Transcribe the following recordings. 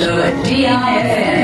show at DIFM.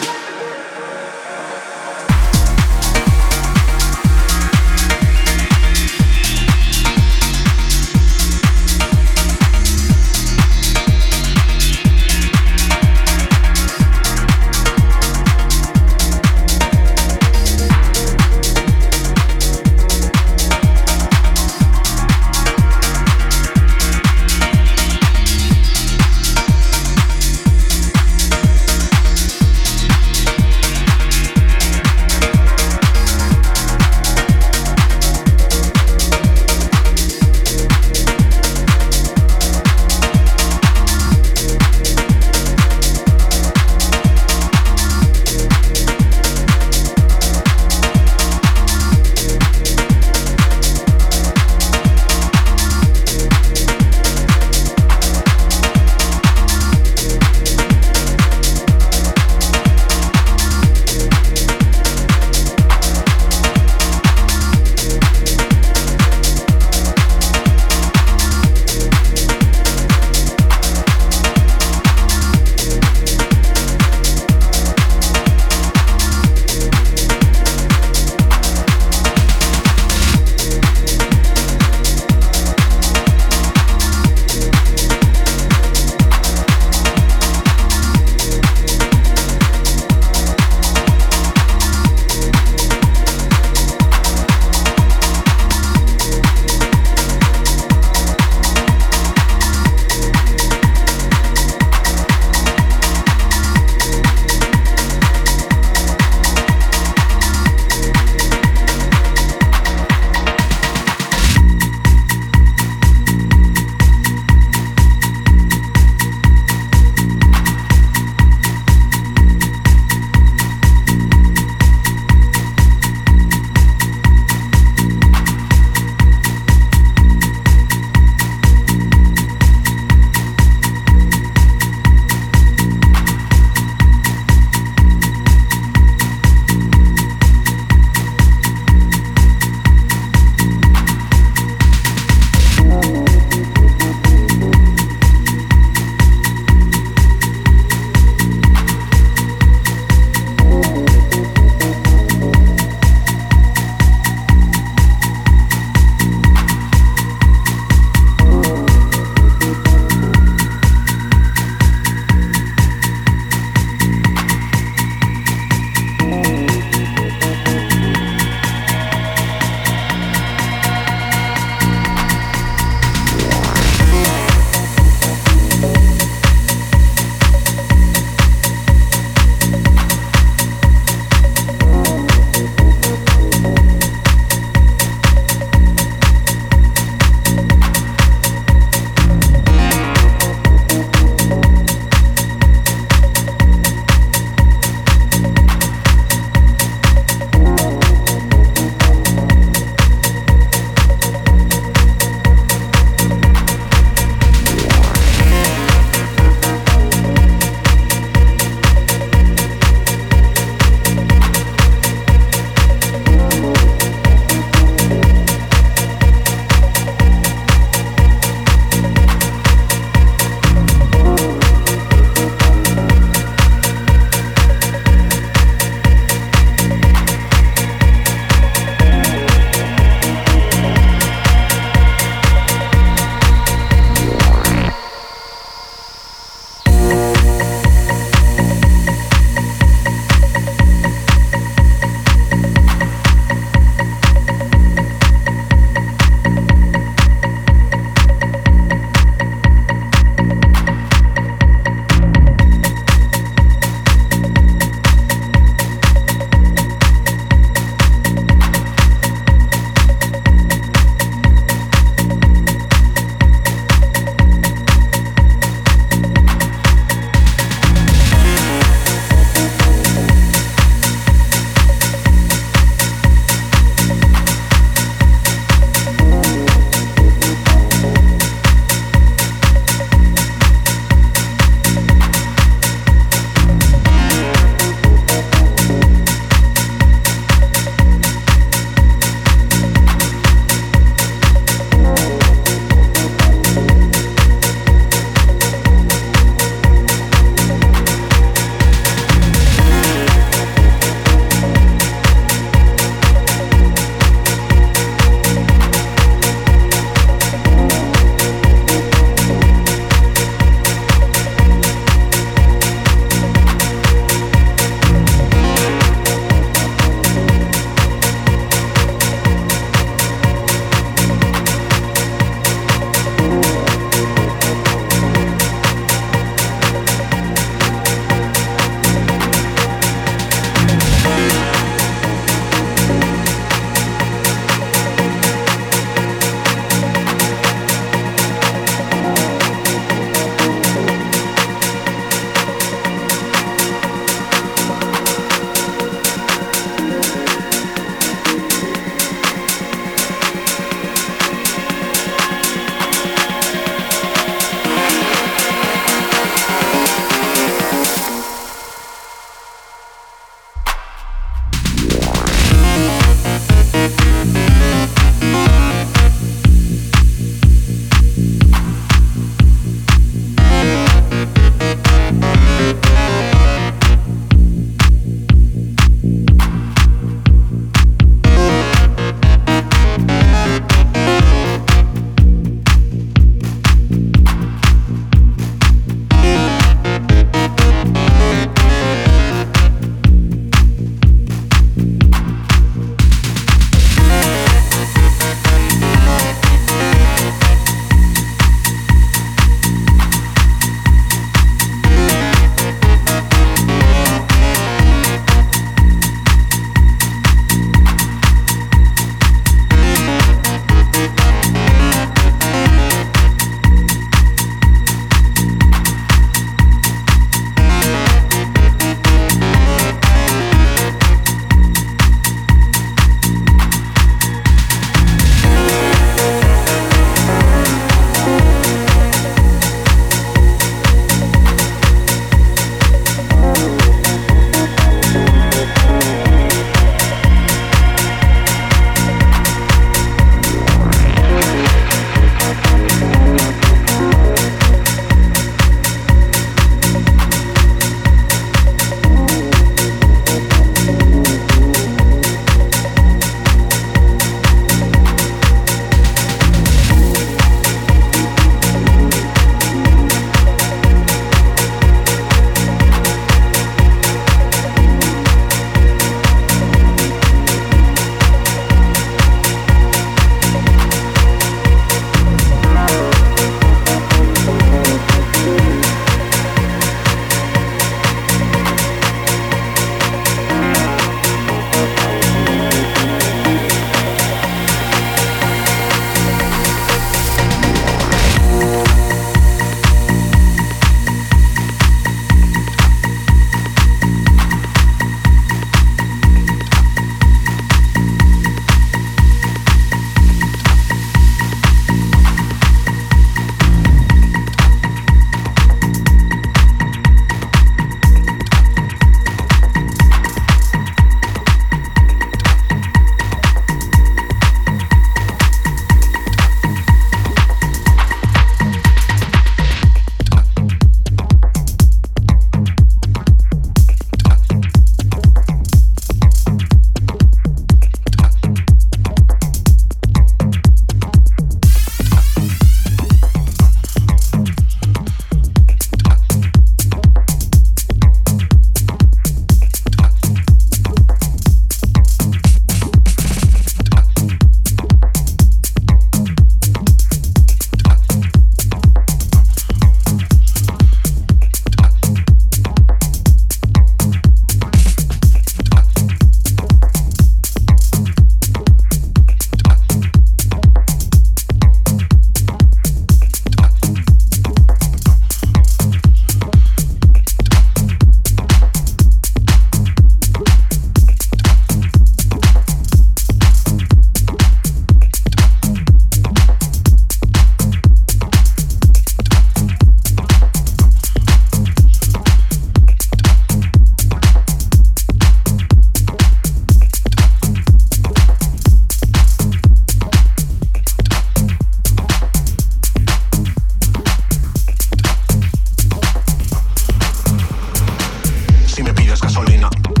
gasolina.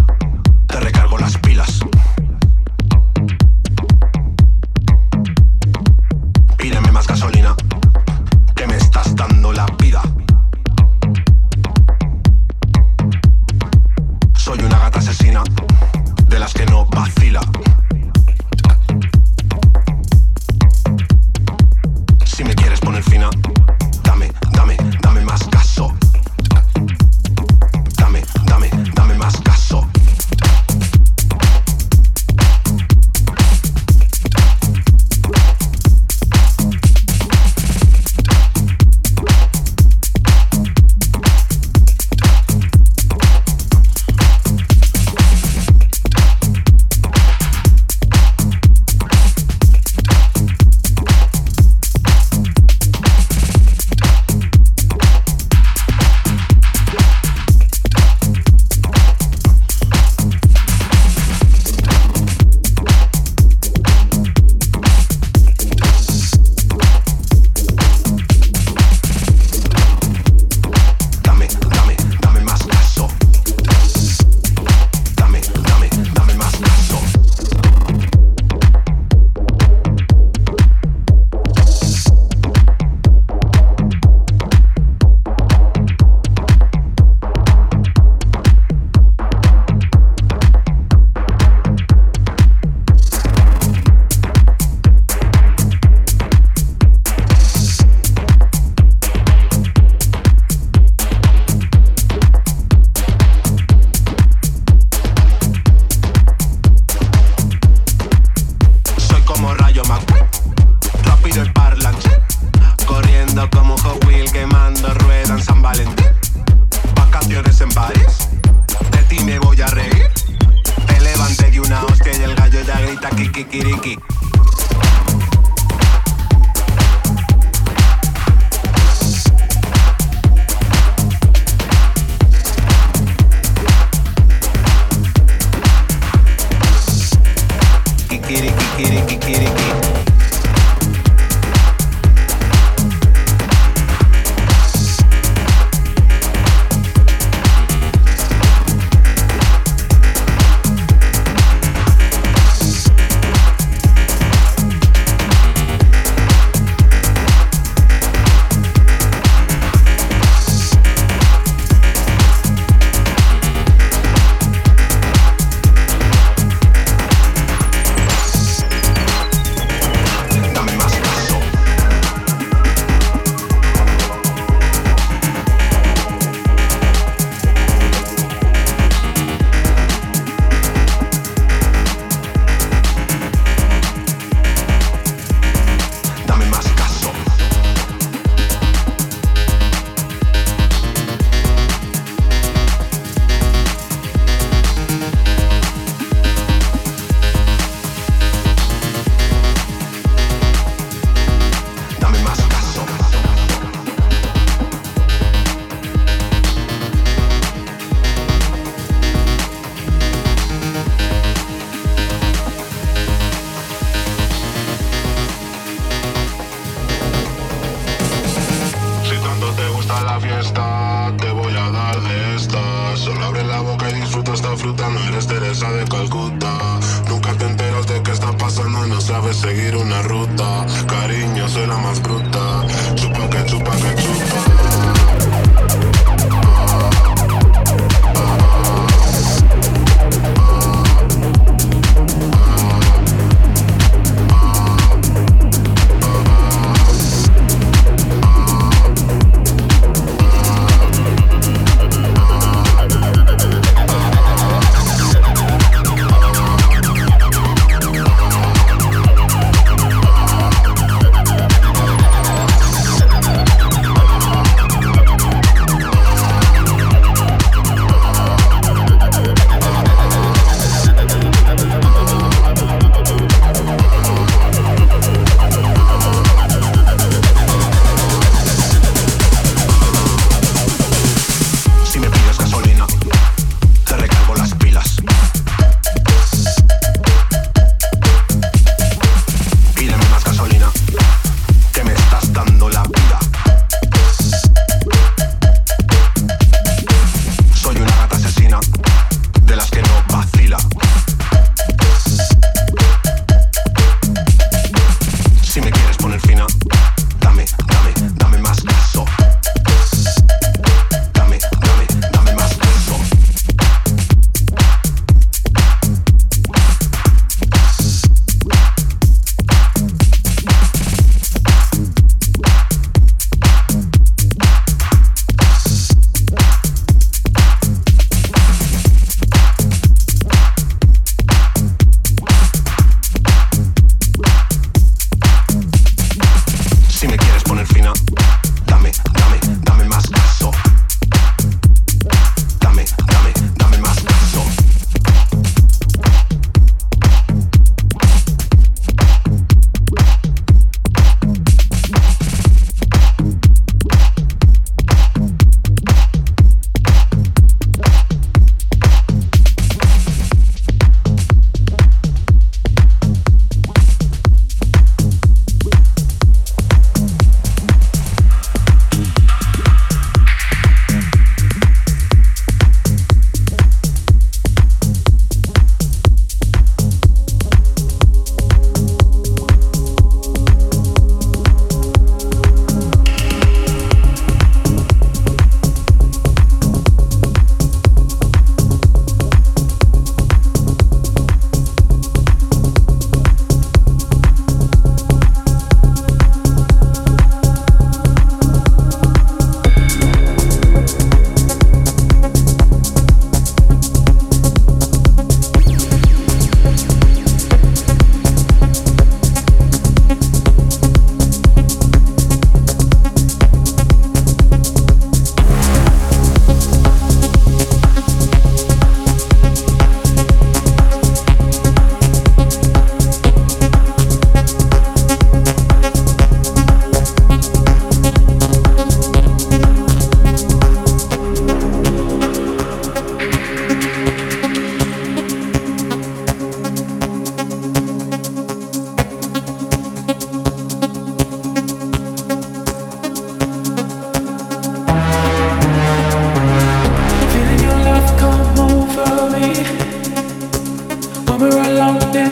fruta, no eres Teresa de Calcuta. Nunca te enteras de qué está pasando, no sabes seguir una ruta. Cariño, soy la más bruta. Chupa que chupa que chupa.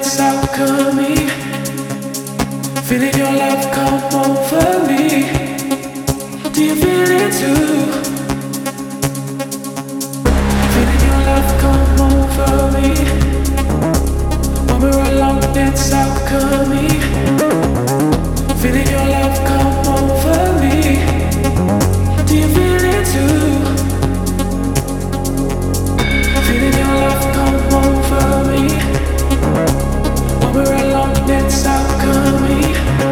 stop coming. Feeling your love come over me. Do you feel it too? Feeling your love come over me. When we're alone, stop coming. Feeling your love. to me.